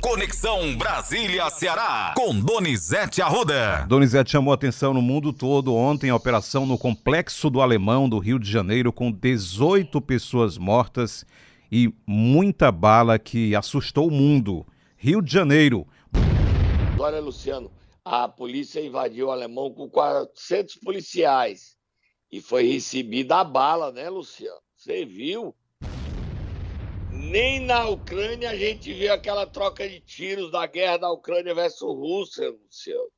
Conexão Brasília-Ceará, com Donizete Arruda. Donizete chamou atenção no mundo todo ontem a operação no Complexo do Alemão do Rio de Janeiro, com 18 pessoas mortas e muita bala que assustou o mundo. Rio de Janeiro. Olha, Luciano, a polícia invadiu o Alemão com 400 policiais e foi recebida a bala, né, Luciano? Você viu? Nem na Ucrânia a gente viu aquela troca de tiros da guerra da Ucrânia versus Rússia, Luciano.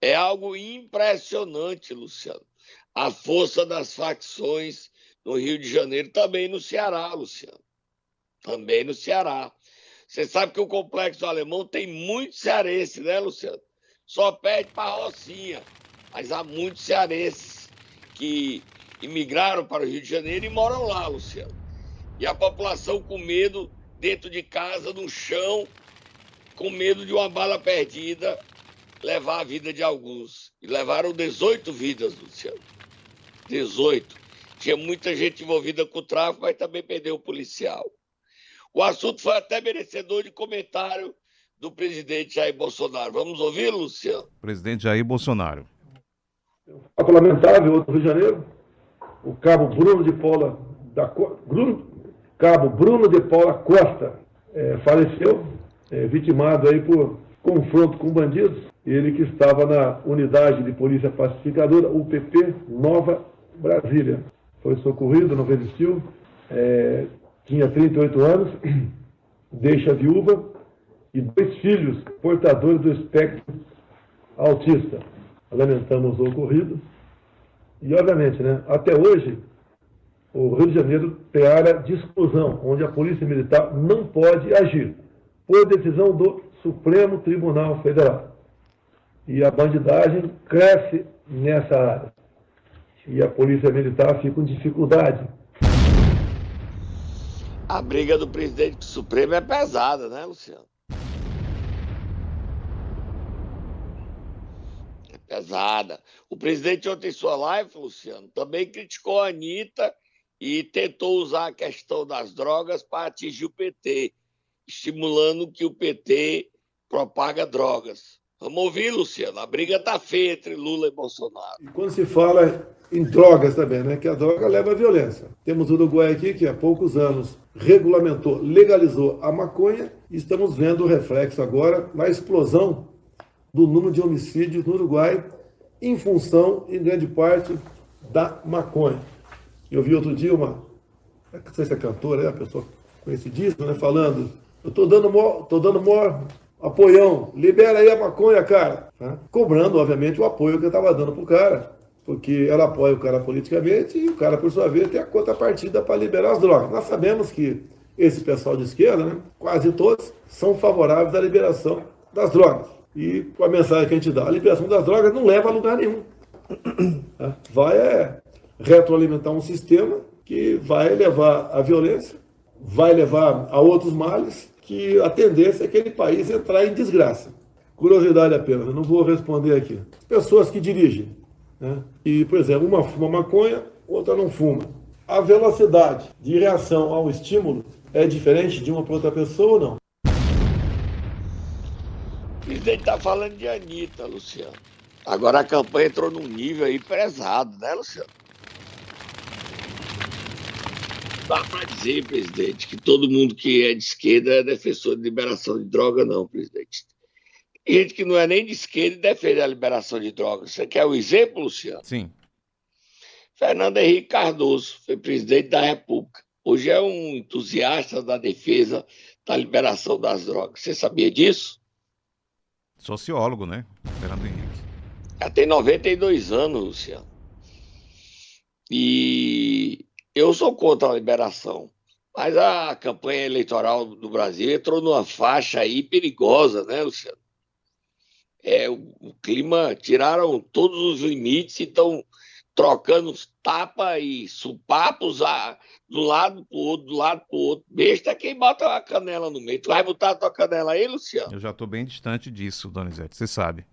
É algo impressionante, Luciano. A força das facções no Rio de Janeiro, também no Ceará, Luciano. Também no Ceará. Você sabe que o complexo alemão tem muito cearense, né, Luciano? Só pede para Rocinha. Mas há muitos cearenses que imigraram para o Rio de Janeiro e moram lá, Luciano. E a população com medo dentro de casa, no chão, com medo de uma bala perdida levar a vida de alguns. E levaram 18 vidas, Luciano. 18. Tinha muita gente envolvida com o tráfico, mas também perdeu o policial. O assunto foi até merecedor de comentário do presidente Jair Bolsonaro. Vamos ouvir, Luciano? Presidente Jair Bolsonaro. Fato lamentável, outro Rio de Janeiro, o cabo Bruno de Paula da Bruno, cabo Bruno de Paula Costa é, faleceu, é, vitimado aí por confronto com bandidos. Ele que estava na unidade de polícia pacificadora, UPP Nova Brasília. Foi socorrido, não resistiu, é, tinha 38 anos, deixa viúva e dois filhos portadores do espectro autista. Lamentamos o ocorrido. E, obviamente, né, até hoje, o Rio de Janeiro tem área de exclusão, onde a Polícia Militar não pode agir, por decisão do Supremo Tribunal Federal. E a bandidagem cresce nessa área. E a Polícia Militar fica com dificuldade. A briga do presidente do Supremo é pesada, né, Luciano? É pesada. O presidente ontem em sua live, Luciano, também criticou a Anitta e tentou usar a questão das drogas para atingir o PT, estimulando que o PT propaga drogas. Vamos ouvir, Luciano. A briga está feia entre Lula e Bolsonaro. E quando se fala em drogas também, né? Que a droga leva à violência. Temos o Uruguai aqui que há poucos anos regulamentou, legalizou a maconha e estamos vendo o reflexo agora na explosão do número de homicídios no Uruguai em função, em grande parte, da maconha. Eu vi outro dia uma, não sei se é cantora, é uma pessoa conhecidíssima, né, falando, eu estou dando maior, tô dando maior apoião, libera aí a maconha, cara. Né? Cobrando, obviamente, o apoio que eu estava dando pro cara porque ela apoia o cara politicamente e o cara, por sua vez, tem a contrapartida para liberar as drogas. Nós sabemos que esse pessoal de esquerda, né, quase todos, são favoráveis à liberação das drogas. E com a mensagem que a gente dá, a liberação das drogas não leva a lugar nenhum. É, vai é, retroalimentar um sistema que vai levar à violência, vai levar a outros males, que a tendência é aquele país entrar em desgraça. Curiosidade apenas, não vou responder aqui. Pessoas que dirigem, né? E, por exemplo, uma fuma maconha, outra não fuma. A velocidade de reação ao estímulo é diferente de uma para outra pessoa ou não? Ele está falando de Anitta, Luciano. Agora a campanha entrou num nível aí pesado, né, Luciano? Dá para dizer, presidente, que todo mundo que é de esquerda é defensor de liberação de droga, não, presidente gente que não é nem de esquerda e defende a liberação de drogas. Você quer o um exemplo, Luciano? Sim. Fernando Henrique Cardoso foi presidente da República. Hoje é um entusiasta da defesa da liberação das drogas. Você sabia disso? Sociólogo, né? Fernando Henrique. Já tem 92 anos, Luciano. E eu sou contra a liberação. Mas a campanha eleitoral do Brasil entrou numa faixa aí perigosa, né, Luciano? é, o, o, clima, tiraram todos os limites e estão trocando tapa e supapos a, do lado pro outro, do lado pro outro. Besta é quem bota a canela no meio. Tu vai botar a tua canela aí, Luciano? Eu já estou bem distante disso, Donizete, você sabe.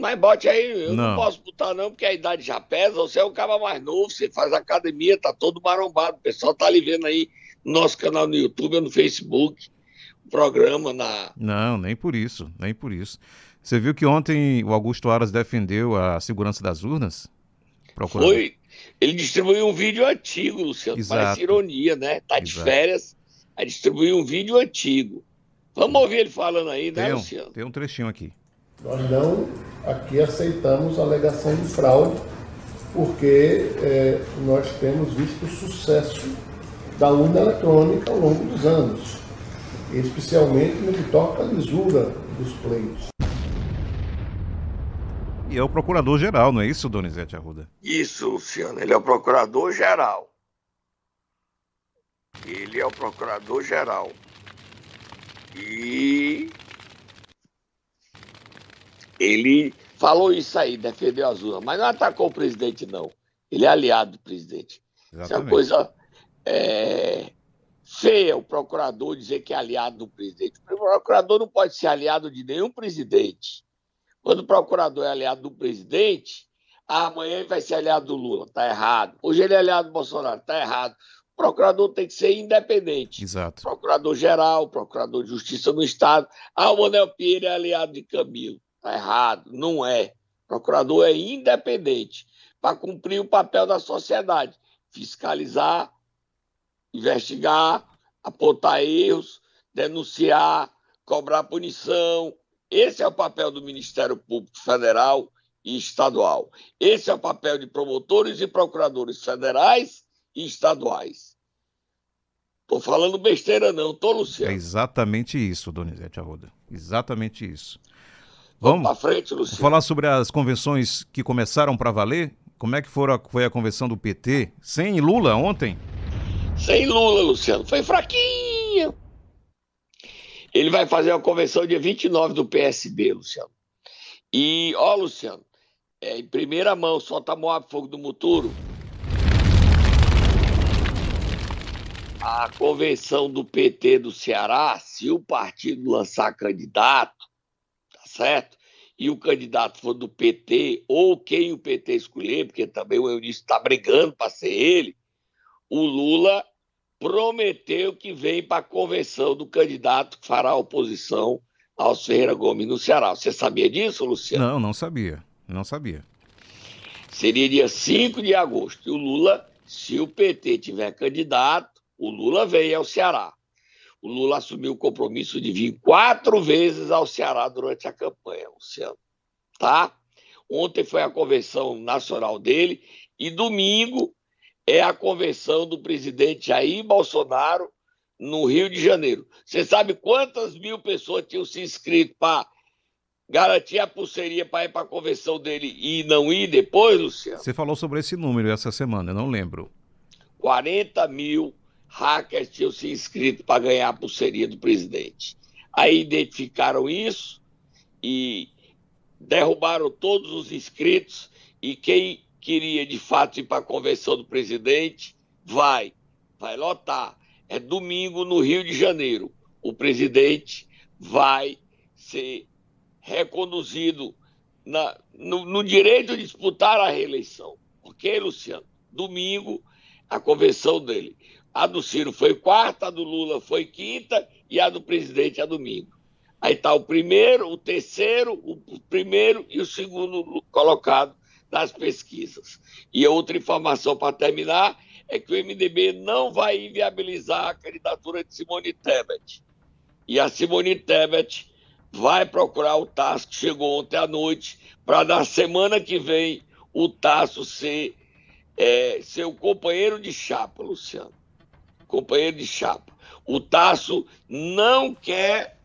Mas bote aí, eu não. não. posso botar não, porque a idade já pesa, você é um cara mais novo, você faz academia, tá todo marombado. O pessoal tá ali vendo aí no nosso canal no YouTube ou no Facebook. programa na. Não, nem por isso, nem por isso. Você viu que ontem o Augusto Aras defendeu a segurança das urnas? Procurador. Foi. Ele distribuiu um vídeo antigo, Luciano. Exato. Parece ironia, né? Tá de Exato. férias, aí distribuiu um vídeo antigo. Vamos ouvir ele falando aí, né, tem um, Luciano? Tem um trechinho aqui. Nós não aqui aceitamos a alegação de fraude, porque é, nós temos visto o sucesso da urna eletrônica ao longo dos anos, especialmente no que toca à lisura dos pleitos. E é o procurador-geral, não é isso, Donizete Arruda? Isso, Luciano, ele é o procurador-geral. Ele é o procurador-geral. E ele falou isso aí, defendeu a urnas, mas não atacou o presidente, não. Ele é aliado do presidente. Exatamente. Isso é uma coisa é, feia o procurador dizer que é aliado do presidente. O procurador não pode ser aliado de nenhum presidente. Quando o procurador é aliado do presidente, amanhã ele vai ser aliado do Lula. Está errado. Hoje ele é aliado do Bolsonaro. Está errado. O procurador tem que ser independente. Exato. Procurador-geral, procurador de justiça do Estado. Ah, o Manel Pinheiro é aliado de Camilo. Está errado, não é. O procurador é independente para cumprir o papel da sociedade, fiscalizar, investigar, apontar erros, denunciar, cobrar punição. Esse é o papel do Ministério Público Federal e Estadual. Esse é o papel de promotores e procuradores federais e estaduais. Estou falando besteira, não, estou, Luciano. É exatamente isso, Donizete Arruda. Exatamente isso. Vamos, Vamos frente, Luciano. falar sobre as convenções que começaram para valer? Como é que foi a, foi a convenção do PT? Sem Lula ontem? Sem Lula, Luciano. Foi fraquinho. Ele vai fazer a convenção dia 29 do PSB, Luciano. E, ó, Luciano, é, em primeira mão, solta Moab Fogo do Muturo. A convenção do PT do Ceará, se o partido lançar candidato, certo? E o candidato for do PT, ou quem o PT escolher, porque também o Eunício está brigando para ser ele, o Lula prometeu que vem para a convenção do candidato que fará oposição ao Ferreira Gomes no Ceará. Você sabia disso, Luciano? Não, não sabia. Não sabia. Seria dia 5 de agosto. E o Lula, se o PT tiver candidato, o Lula vem ao Ceará o Lula assumiu o compromisso de vir quatro vezes ao Ceará durante a campanha, Luciano. Tá? Ontem foi a convenção nacional dele e domingo é a convenção do presidente Jair Bolsonaro no Rio de Janeiro. Você sabe quantas mil pessoas tinham se inscrito para garantir a pulseirinha para ir para a convenção dele e não ir depois, Luciano? Você falou sobre esse número essa semana, eu não lembro. 40 mil hackers tinham se inscrito para ganhar a pulseirinha do presidente. Aí identificaram isso e derrubaram todos os inscritos e quem queria de fato ir para a convenção do presidente vai, vai lotar. É domingo no Rio de Janeiro. O presidente vai ser reconduzido na, no, no direito de disputar a reeleição. Ok, Luciano? Domingo, a convenção dele. A do Ciro foi quarta, a do Lula foi quinta e a do presidente é domingo. Aí está o primeiro, o terceiro, o primeiro e o segundo colocado das pesquisas. E outra informação para terminar é que o MDB não vai inviabilizar a candidatura de Simone Tebet. E a Simone Tebet vai procurar o Tasso, que chegou ontem à noite, para na semana que vem o Tasso ser é, seu companheiro de chapa, Luciano companheiro de chapa. O Tasso não quer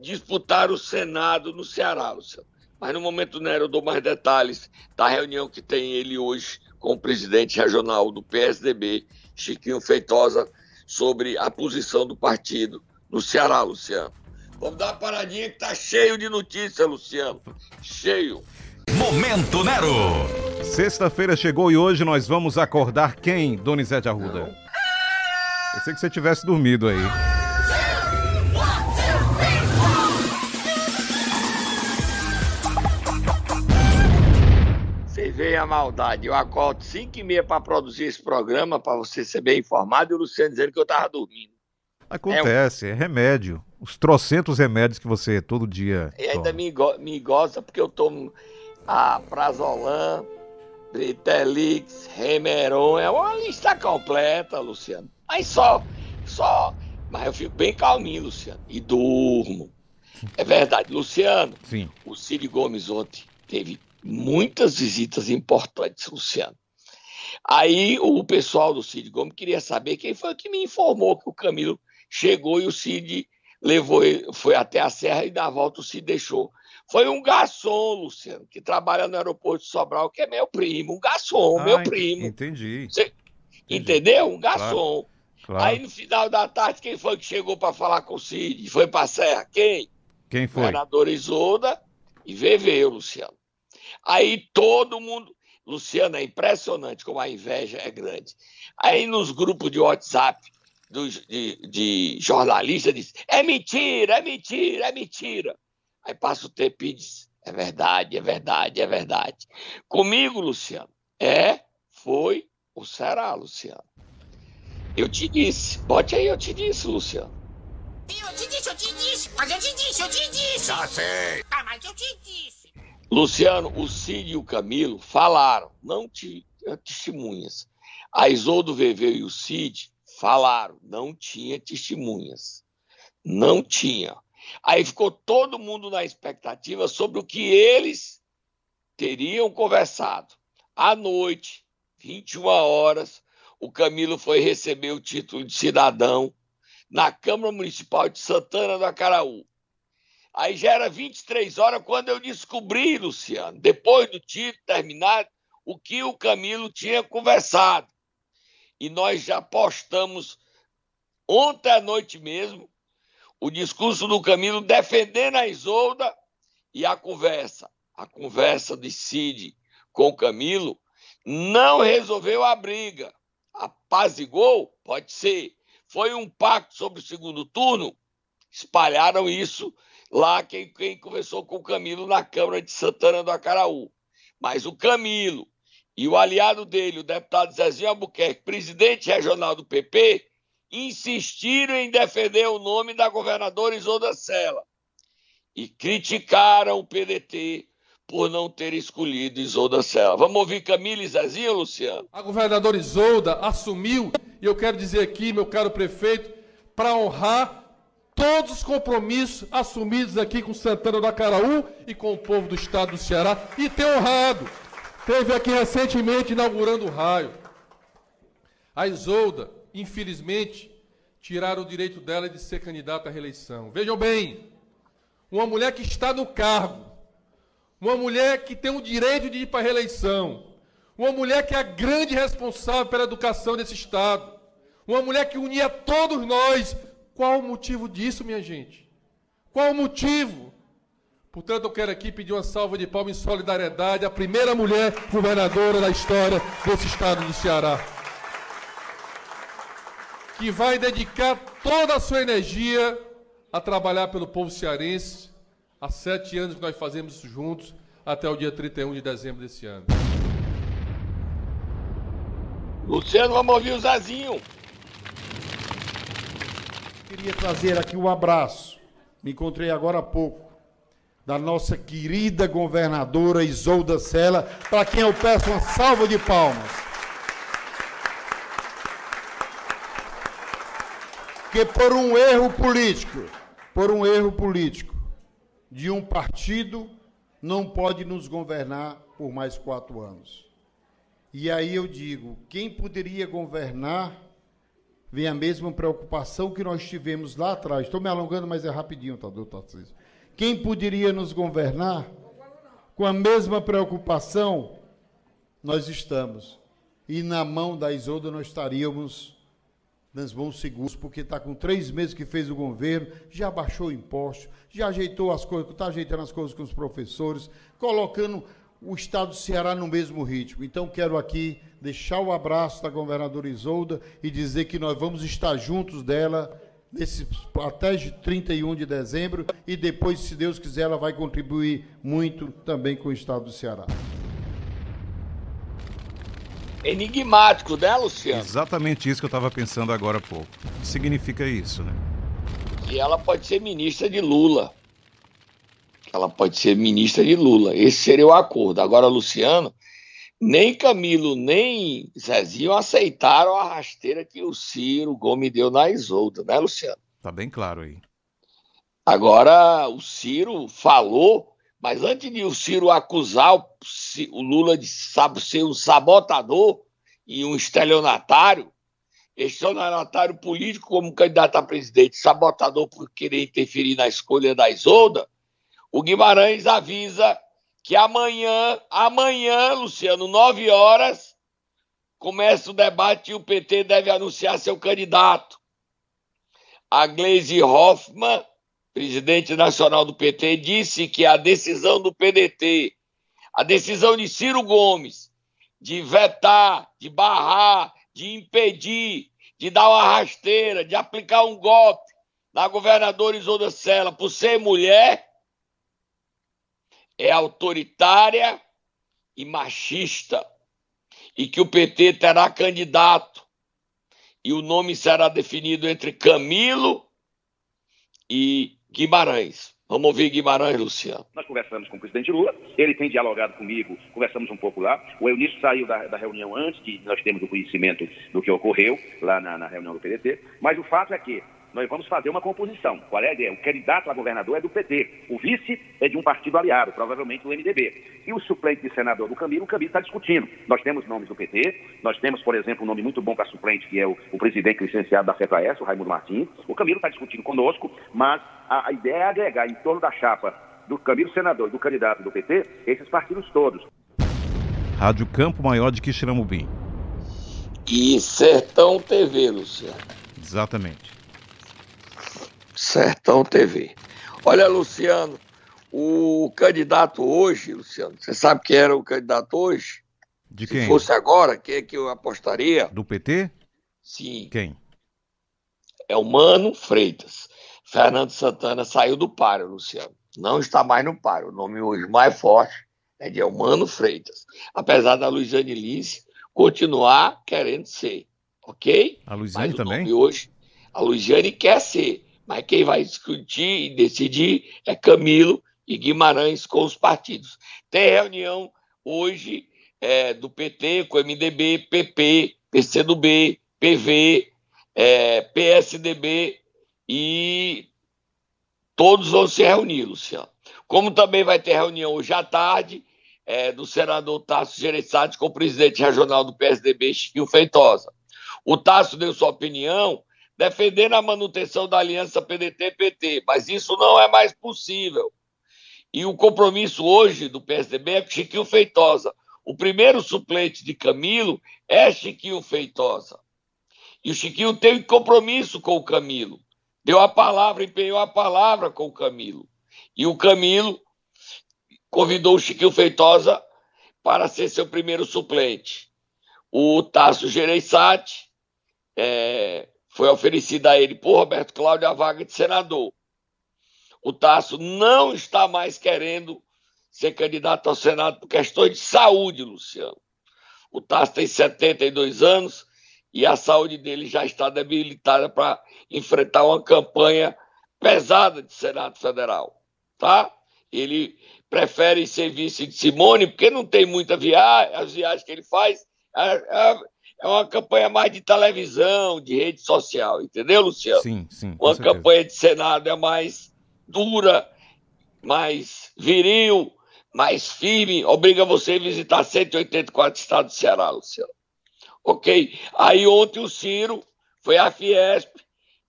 disputar o Senado no Ceará, Luciano. Mas no momento, né, eu dou mais detalhes da reunião que tem ele hoje com o presidente regional do PSDB, Chiquinho Feitosa, sobre a posição do partido no Ceará, Luciano. Vamos dar uma paradinha que tá cheio de notícias, Luciano. Cheio. Momento Nero. Sexta-feira chegou e hoje nós vamos acordar quem, Donizete Arruda? Não. Pensei que você tivesse dormido aí. Você vê a maldade. Eu acordo 5 e meia para produzir esse programa, para você ser bem informado, e o Luciano dizendo que eu estava dormindo. Acontece, é, um... é remédio. Os trocentos remédios que você todo dia. E ainda me, go me gosta porque eu tomo a Prazolam, Britelix, Remeron. É uma lista completa, Luciano. Aí só, só. Mas eu fico bem calminho, Luciano. E durmo. É verdade. Luciano, Sim. o Cid Gomes ontem teve muitas visitas importantes, Luciano. Aí o pessoal do Cid Gomes queria saber quem foi que me informou que o Camilo chegou e o Cid levou, foi até a serra e da volta o Cid deixou. Foi um garçom, Luciano, que trabalha no aeroporto de Sobral, que é meu primo, um garçom, Ah, meu primo. Entendi. Você- Entendeu? Um garçom. Claro. Aí no final da tarde, quem foi que chegou para falar com o Cid? Foi para a serra? Quem? Quem foi? Governador Isolda e VV, Luciano. Aí todo mundo. Luciano, é impressionante como a inveja é grande. Aí nos grupos de WhatsApp dos, de, de jornalistas diz: é mentira, é mentira, é mentira. Aí passa o tempo e diz: é verdade, é verdade, é verdade. Comigo, Luciano, é, foi ou será, Luciano. Eu te disse, bote aí, eu te disse, Luciano. Eu te disse, eu te disse, mas eu te disse, eu te disse. Já sei. Ah, mas eu te disse. Luciano, o Cid e o Camilo falaram, não tinha testemunhas. A Isoldo VV e o Cid falaram, não tinha testemunhas. Não tinha. Aí ficou todo mundo na expectativa sobre o que eles teriam conversado. À noite, 21 horas, o Camilo foi receber o título de cidadão na Câmara Municipal de Santana do Acaraú. Aí já era 23 horas quando eu descobri, Luciano, depois do título terminado, o que o Camilo tinha conversado. E nós já postamos ontem à noite mesmo o discurso do Camilo defendendo a Isolda e a conversa. A conversa de Cid com o Camilo não resolveu a briga. Apazigou? Pode ser. Foi um pacto sobre o segundo turno? Espalharam isso lá quem, quem conversou com o Camilo na Câmara de Santana do Acaraú. Mas o Camilo e o aliado dele, o deputado Zezinho Albuquerque, presidente regional do PP, insistiram em defender o nome da governadora Isolda Sela e criticaram o PDT por não ter escolhido Isolda Sela. Vamos ouvir Camilo e Luciano? A governadora Isolda assumiu, e eu quero dizer aqui, meu caro prefeito, para honrar todos os compromissos assumidos aqui com Santana do Acaraú e com o povo do estado do Ceará, e ter honrado. Teve aqui recentemente inaugurando o raio. A Isolda, infelizmente, tiraram o direito dela de ser candidata à reeleição. Vejam bem, uma mulher que está no cargo, uma mulher que tem o direito de ir para a reeleição, uma mulher que é a grande responsável pela educação desse Estado, uma mulher que unia todos nós. Qual o motivo disso, minha gente? Qual o motivo? Portanto, eu quero aqui pedir uma salva de palmas em solidariedade à primeira mulher governadora da história desse Estado do Ceará. Que vai dedicar toda a sua energia a trabalhar pelo povo cearense. Há sete anos que nós fazemos isso juntos, até o dia 31 de dezembro desse ano. Luciano, vamos ouvir o Zezinho. Queria trazer aqui um abraço. Me encontrei agora há pouco da nossa querida governadora Isolda Sela, para quem eu peço uma salva de palmas. Que por um erro político, por um erro político de um partido, não pode nos governar por mais quatro anos. E aí eu digo, quem poderia governar vem a mesma preocupação que nós tivemos lá atrás. Estou me alongando, mas é rapidinho, tá, doutor Tarcísio. Quem poderia nos governar com a mesma preocupação nós estamos. E na mão da Isolda nós estaríamos nas mãos seguras, porque está com três meses que fez o governo, já baixou o imposto, já ajeitou as coisas, está ajeitando as coisas com os professores, colocando o estado do Ceará no mesmo ritmo. Então, quero aqui deixar o abraço da governadora Isolda e dizer que nós vamos estar juntos dela nesse, até 31 de dezembro e depois, se Deus quiser, ela vai contribuir muito também com o estado do Ceará. Enigmático, né, Luciano? Exatamente isso que eu estava pensando agora há pouco. O que significa isso, né? e ela pode ser ministra de Lula. Ela pode ser ministra de Lula. Esse seria o acordo. Agora, Luciano, nem Camilo, nem Zezinho aceitaram a rasteira que o Ciro Gomes deu na Isolda, né, Luciano? Tá bem claro aí. Agora, o Ciro falou, mas antes de o Ciro acusar o, Lula de ser um sabotador e um estelionatário, estelionatário político como candidato a presidente, sabotador por querer interferir na escolha da Isolda, o Guimarães avisa que amanhã, amanhã, Luciano, nove horas, começa o debate e o PT deve anunciar seu candidato. A Gleisi Hoffmann, presidente nacional do PT, disse que a decisão do PDT, a decisão de Ciro Gomes de vetar, de barrar, de impedir, de dar uma rasteira, de aplicar um golpe na governadora Isolda Sela por ser mulher, é autoritária e machista, e que o PT terá candidato, e o nome será definido entre Camilo e Guimarães. Vamos ouvir Guimarães, Luciano. Nós conversamos com o presidente Lula, ele tem dialogado comigo, conversamos um pouco lá. O Eunício saiu da, da reunião antes de nós termos o conhecimento do que ocorreu lá na, na reunião do PDT, mas o fato é que nós vamos fazer uma composição. Qual é a ideia? O candidato a governador é do PT, o vice é de um partido aliado, provavelmente do MDB. E o suplente de senador do Camilo, o Camilo está discutindo. Nós temos nomes do PT, nós temos, por exemplo, um nome muito bom para suplente, que é o, o presidente licenciado da FEPAES, o Raimundo Martins. O Camilo está discutindo conosco, mas a, a ideia é agregar em torno da chapa do Camilo senador e do candidato do PT, esses partidos todos. Rádio Campo Maior de Quixeramobim. E Sertão TV, Luciano. Exatamente. Sertão TV. Olha, Luciano, o candidato hoje, Luciano, você sabe quem era o candidato hoje? De quem? Se fosse agora, quem é que eu apostaria? Do PT? Sim. Quem? É o Mano Freitas. Fernando Santana saiu do páreo, Luciano. Não está mais no páreo. O nome hoje mais forte é de Elmano Freitas. Apesar da Luiziane Lins continuar querendo ser, ok? A Luiziane Mas também? hoje, a Luiziane quer ser. Mas quem vai discutir e decidir é Camilo e Guimarães com os partidos. Tem reunião hoje é, do PT com MDB, PP, PCdoB, PV, é, PSDB e todos vão se reunir, Luciano. Como também vai ter reunião hoje à tarde é, do senador Tasso Gereissati com o presidente regional do PSDB, Chiquinho Feitosa. O Tasso deu sua opinião defendendo a manutenção da aliança PDT-PT, mas isso não é mais possível. E o compromisso hoje do PSDB é com Chiquinho Feitosa. O primeiro suplente de Camilo é Chiquinho Feitosa. E o Chiquinho tem compromisso com o Camilo. Deu a palavra, empenhou a palavra com o Camilo. E o Camilo convidou o Chiquinho Feitosa para ser seu primeiro suplente. O Tasso Gereissati é, foi oferecida a ele por Roberto Cláudio a vaga de senador. O Tasso não está mais querendo ser candidato ao Senado por questões de saúde, Luciano. O Tasso tem 72 anos e a saúde dele já está debilitada para enfrentar uma campanha pesada de Senado Federal, tá? Ele prefere ser vice de Simone porque não tem muita viagem, as viagens que ele faz é, uma campanha mais de televisão, de rede social, entendeu, Luciano? Sim, sim. Uma certeza. campanha de Senado é mais dura, mais viril, mais firme, obriga você a visitar 184 estados do Ceará, Luciano. Ok? Aí ontem o Ciro foi à Fiesp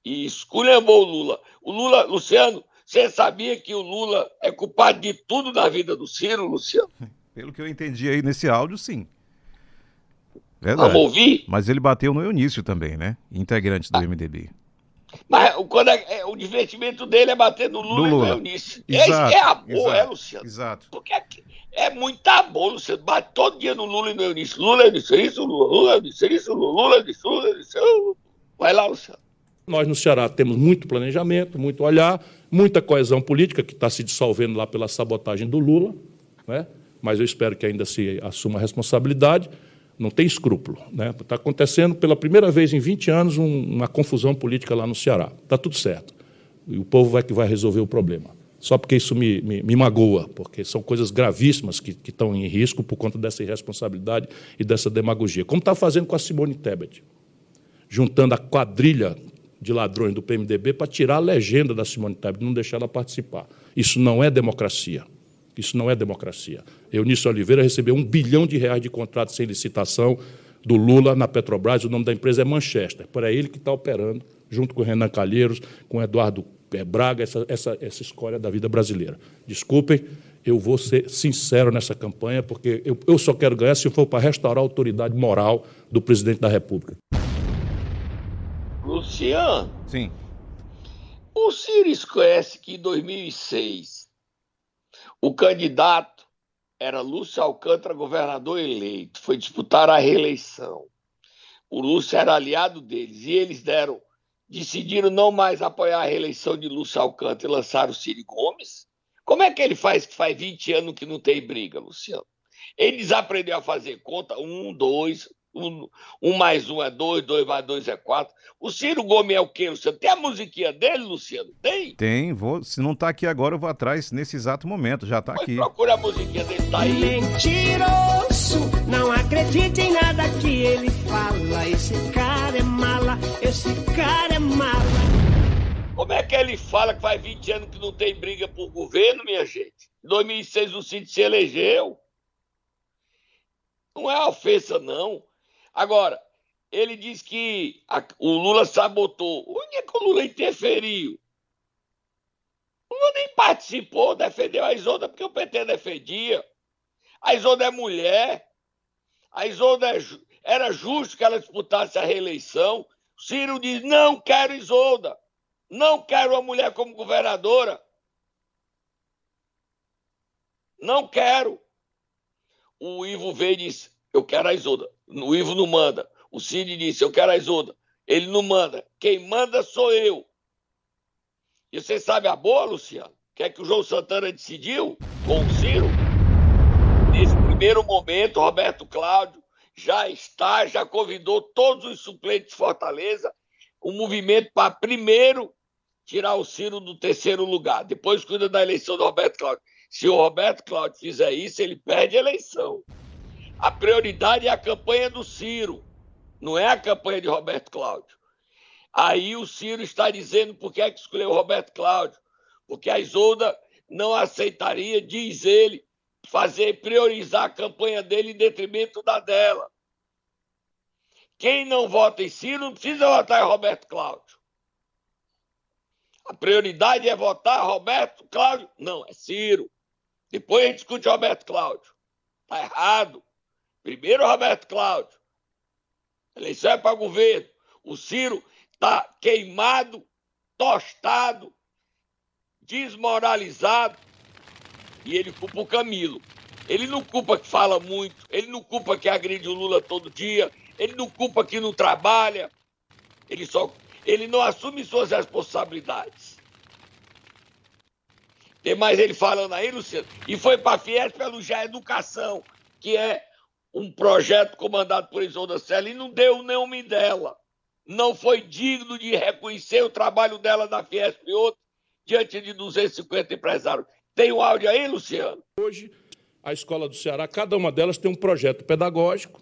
e esculhambou o Lula. O Lula, Luciano, você sabia que o Lula é culpado de tudo na vida do Ciro, Luciano? Pelo que eu entendi aí nesse áudio, sim. Verdade. Vamos ouvir? Mas ele bateu no Eunício também, né? Integrante Ah. do MDB. Mas quando é- é- o divertimento dele é bater no Lula, Do e no Lula. Eunício. Exato, é amor, exato, é, Luciano? Exato. Porque é, é muito amor, Luciano. Bate todo dia no Lula e no Eunício. Lula, Eunício, isso, Lula, Lula, Eunício, isso, Lula, Lula, Eunício, Lula, Eunício. Vai lá, Luciano. Nós no Ceará temos muito planejamento, muito olhar, muita coesão política que está se dissolvendo lá pela sabotagem do Lula, né? mas eu espero que ainda se assuma a responsabilidade. Não tem escrúpulo. Né? Está acontecendo pela primeira vez em 20 anos um- uma confusão política lá no Ceará. Está tudo certo. E o povo vai que vai resolver o problema. Só porque isso me, me, me magoa, porque são coisas gravíssimas que, que estão em risco por conta dessa irresponsabilidade e dessa demagogia. Como está fazendo com a Simone Tebet, juntando a quadrilha de ladrões do PMDB para tirar a legenda da Simone Tebet, não deixar ela participar. Isso não é democracia. Isso não é democracia. Eunício Oliveira recebeu um bilhão de reais de contrato sem licitação do Lula na Petrobras. O nome da empresa é Manchester. Por é ele que está operando, junto com o Renan Calheiros, com o Eduardo eh, Braga, essa, essa, essa escolha da vida brasileira. Desculpem, eu vou ser sincero nessa campanha, porque eu, eu só quero ganhar se for para restaurar a autoridade moral do presidente da República. Luciano. Sim. O Ciro esquece que em 2006 o candidato era Lúcio Alcântara, governador eleito, foi disputar a reeleição. O Lúcio era aliado deles e eles deram, decidiram não mais apoiar a reeleição de Lúcio Alcântara e lançaram o Ciro Gomes. Como é que ele faz que faz 20 anos que não tem briga, Luciano? Eles aprenderam a fazer conta, um, dois, um, um, mais um é dois, dois mais dois é quatro. O Ciro Gomes é o quê, Luciano? Tem a musiquinha dele, Luciano? Tem? Tem. Vou, se não tá aqui agora, eu vou atrás nesse exato momento. Já tá aqui. Procura a musiquinha dele, tá aí. Mentiroso, não acredite em nada que ele fala. Esse cara é mala, esse cara é mala. Como é que ele fala que faz 20 anos que não tem briga por governo, minha gente? Em 2006 o Cid se elegeu. Não é ofensa, não. Agora, ele diz que a, o Lula sabotou. Onde é que o Lula interferiu? O Lula nem participou, defendeu a Isolda porque o PT defendia. A Isolda é mulher. A Isolda é, era justo que ela disputasse a reeleição. Ciro diz: não quero Isolda. Não quero uma mulher como governadora. Não quero. O Ivo e disse: eu quero a Isolda. O Ivo não manda. O Cid disse: Eu quero a Isolda. Ele não manda. Quem manda sou eu. E você sabe a boa, Luciano? Que é que o João Santana decidiu com o Ciro? Nesse primeiro momento, Roberto Cláudio já está, já convidou todos os suplentes de Fortaleza, o um movimento para primeiro tirar o Ciro do terceiro lugar. Depois cuida da eleição do Roberto Cláudio. Se o Roberto Cláudio fizer isso, ele perde a eleição. A prioridade é a campanha do Ciro, não é a campanha de Roberto Cláudio. Aí o Ciro está dizendo por que é que escolheu Roberto Cláudio. Porque a Isolda não aceitaria, diz ele, fazer priorizar a campanha dele em detrimento da dela. Quem não vota em Ciro não precisa votar em Roberto Cláudio. A prioridade é votar Roberto Cláudio? Não, é Ciro. Depois a gente discute Roberto Cláudio. Está errado. Primeiro, Roberto Cláudio. Eleição é para governo. O Ciro está queimado, tostado, desmoralizado. E ele culpa o Camilo. Ele não culpa que fala muito, ele não culpa que agride o Lula todo dia, ele não culpa que não trabalha, ele só ele não assume suas responsabilidades. Tem mais ele falando aí, Luciano. E foi para a Fiesp pelo Já Educação, que é um projeto comandado por Isolda Sela e não deu nenhuma dela. Não foi digno de reconhecer o trabalho dela na Fiesp e outro diante de 250 empresários. Tem o um áudio aí, Luciano? Hoje, a escola do Ceará, cada uma delas tem um projeto pedagógico,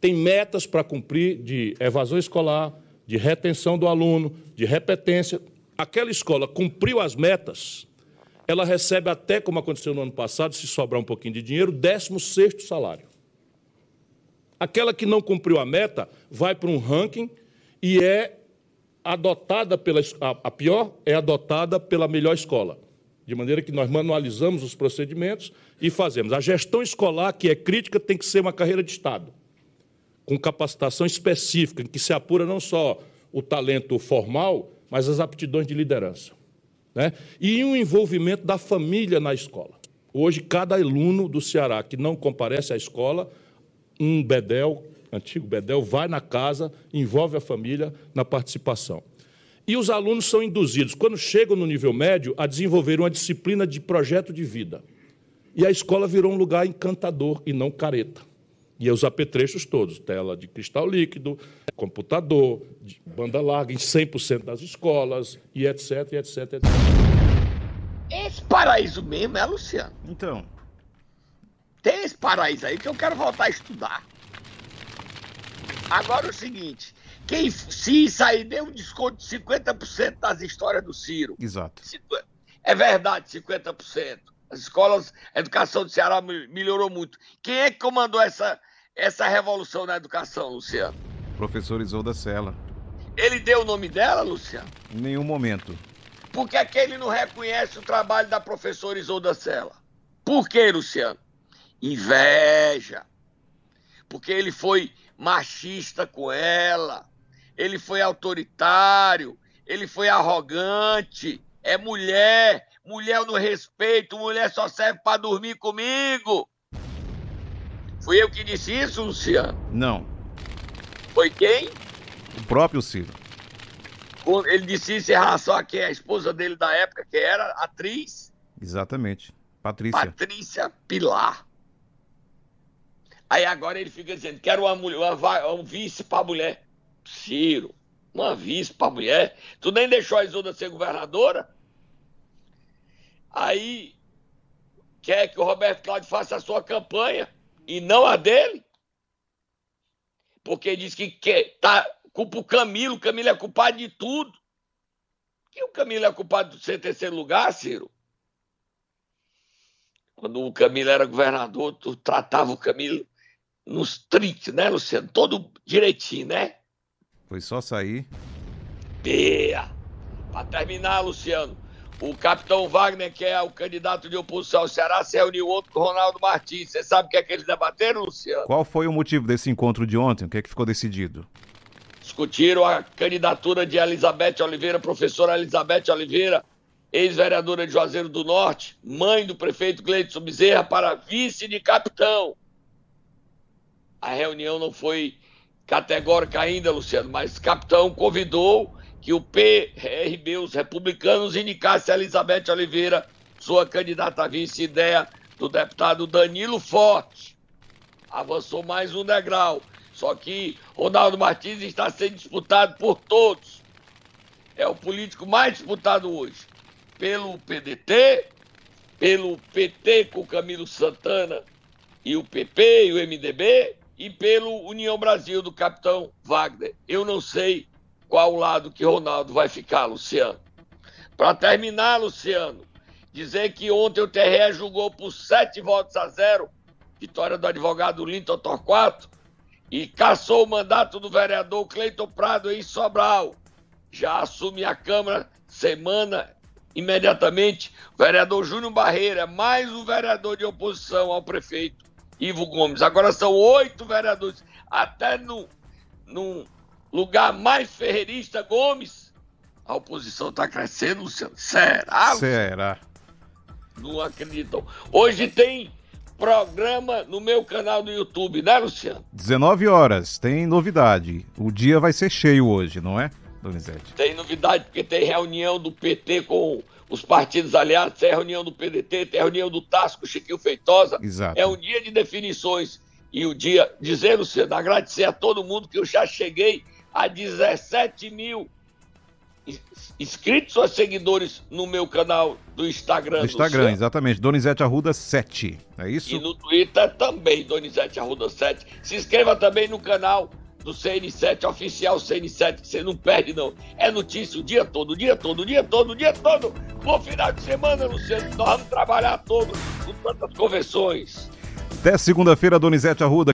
tem metas para cumprir de evasão escolar, de retenção do aluno, de repetência. Aquela escola cumpriu as metas, ela recebe até, como aconteceu no ano passado, se sobrar um pouquinho de dinheiro, 16º salário. Aquela que não cumpriu a meta vai para um ranking e é adotada pela. A, pior é adotada pela melhor escola. De maneira que nós manualizamos os procedimentos e fazemos. A gestão escolar, que é crítica, tem que ser uma carreira de Estado, com capacitação específica, em que se apura não só o talento formal, mas as aptidões de liderança. Né? E um envolvimento da família na escola. Hoje, cada aluno do Ceará que não comparece à escola um bedel, antigo bedel, vai na casa, envolve a família na participação. E os alunos são induzidos, quando chegam no nível médio, a desenvolver uma disciplina de projeto de vida. E a escola virou um lugar encantador e não careta. E os apetrechos todos, tela de cristal líquido, computador, banda larga em 100% das escolas, e etc, etc, etc. Esse paraíso mesmo é, Luciano? Então. Tem esse paraíso aí que eu quero voltar a estudar. Agora o seguinte, quem, se isso aí deu um desconto de 50% das histórias do Ciro. Exato. É verdade, 50%. As escolas, a educação do Ceará melhorou muito. Quem é que comandou essa, essa revolução na educação, Luciano? Professor Isolda Sela. Ele deu o nome dela, Luciano? Em nenhum momento. Por que, é que ele não reconhece o trabalho da professora Isolda Sela? Por que, Luciano? Inveja. Porque ele foi machista com ela, ele foi autoritário, ele foi arrogante, é mulher, mulher eu não respeito, mulher só serve para dormir comigo. Fui eu que disse isso, Luciano? Não. Foi quem? O próprio Ciro. Ele disse isso em relação a quem? A esposa dele da época, que era atriz? Exatamente. Patrícia. Patrícia Pilar. Aí agora ele fica dizendo: quero uma mulher, uma, um vice para mulher. Ciro, uma vice para mulher. Tu nem deixou a Isolda ser governadora? Aí quer que o Roberto Cláudio faça a sua campanha e não a dele, porque diz que quer, tá, culpa o Camilo, o Camilo é culpado de tudo. Que o Camilo é culpado de ser terceiro lugar, Ciro? Quando o Camilo era governador, tu tratava o Camilo nos trinques, né, Luciano? Todo direitinho, né? Foi só sair. Pia! Para terminar, Luciano, o capitão Wagner, que é o candidato de oposição ao Ceará, se reuniu ontem com o Ronaldo Martins. Você sabe o que é que eles debateram, Luciano? Qual foi o motivo desse encontro de ontem? O que é que ficou decidido? Discutiram a candidatura de Elizabeth Oliveira, professora Elizabeth Oliveira, ex-vereadora de Juazeiro do Norte, mãe do prefeito Gleidson Bezerra, para vice de capitão. A reunião não foi categórica ainda, Luciano, mas capitão convidou que o PRB, os republicanos, indicasse a Elizabeth Oliveira, sua candidata a vice, ideia do deputado Danilo Forte. Avançou mais um degrau. Só que Ronaldo Martins está sendo disputado por todos. É o político mais disputado hoje. Pelo PDT, pelo PT com Camilo Santana e o PP e o MDB, e pelo União Brasil do capitão Wagner. Eu não sei qual lado que Ronaldo vai ficar, Luciano. Para terminar, Luciano, dizer que ontem o TRE julgou por sete votos a zero, vitória do advogado Linton Torquato, e cassou o mandato do vereador Cleiton Prado em Sobral. Já assume a Câmara semana imediatamente vereador Júnior Barreira, mais um vereador de oposição ao prefeito Ivo Gomes. Agora são oito vereadores, até no, no lugar mais ferreirista, Gomes. A oposição está crescendo, Luciano. Será? Será? Não acreditam. Hoje tem programa no meu canal do YouTube, né, Luciano? 19 horas, tem novidade. O dia vai ser cheio hoje, não é, Donizete? Tem novidade, porque tem reunião do PT com os partidos aliados, tem reunião do PDT, tem reunião do Tasco, Chiquinho Feitosa. Exato. É um dia de definições. E o dia, dizer, Luciano, agradecer a todo mundo que eu já cheguei a 17 mil inscritos ou seguidores no meu canal do Instagram. Do Instagram, Luciano. exatamente. Donizete Arruda 7, é isso? E no Twitter também, Donizete Arruda 7. Se inscreva também no canal do CN7, oficial CN7, que você não perde, não. É notícia o dia todo, o dia todo, o dia todo, o dia todo. Bom final de semana, Luciano. Nós vamos trabalhar todo com tantas convenções. Até segunda-feira, Donizete Arruda.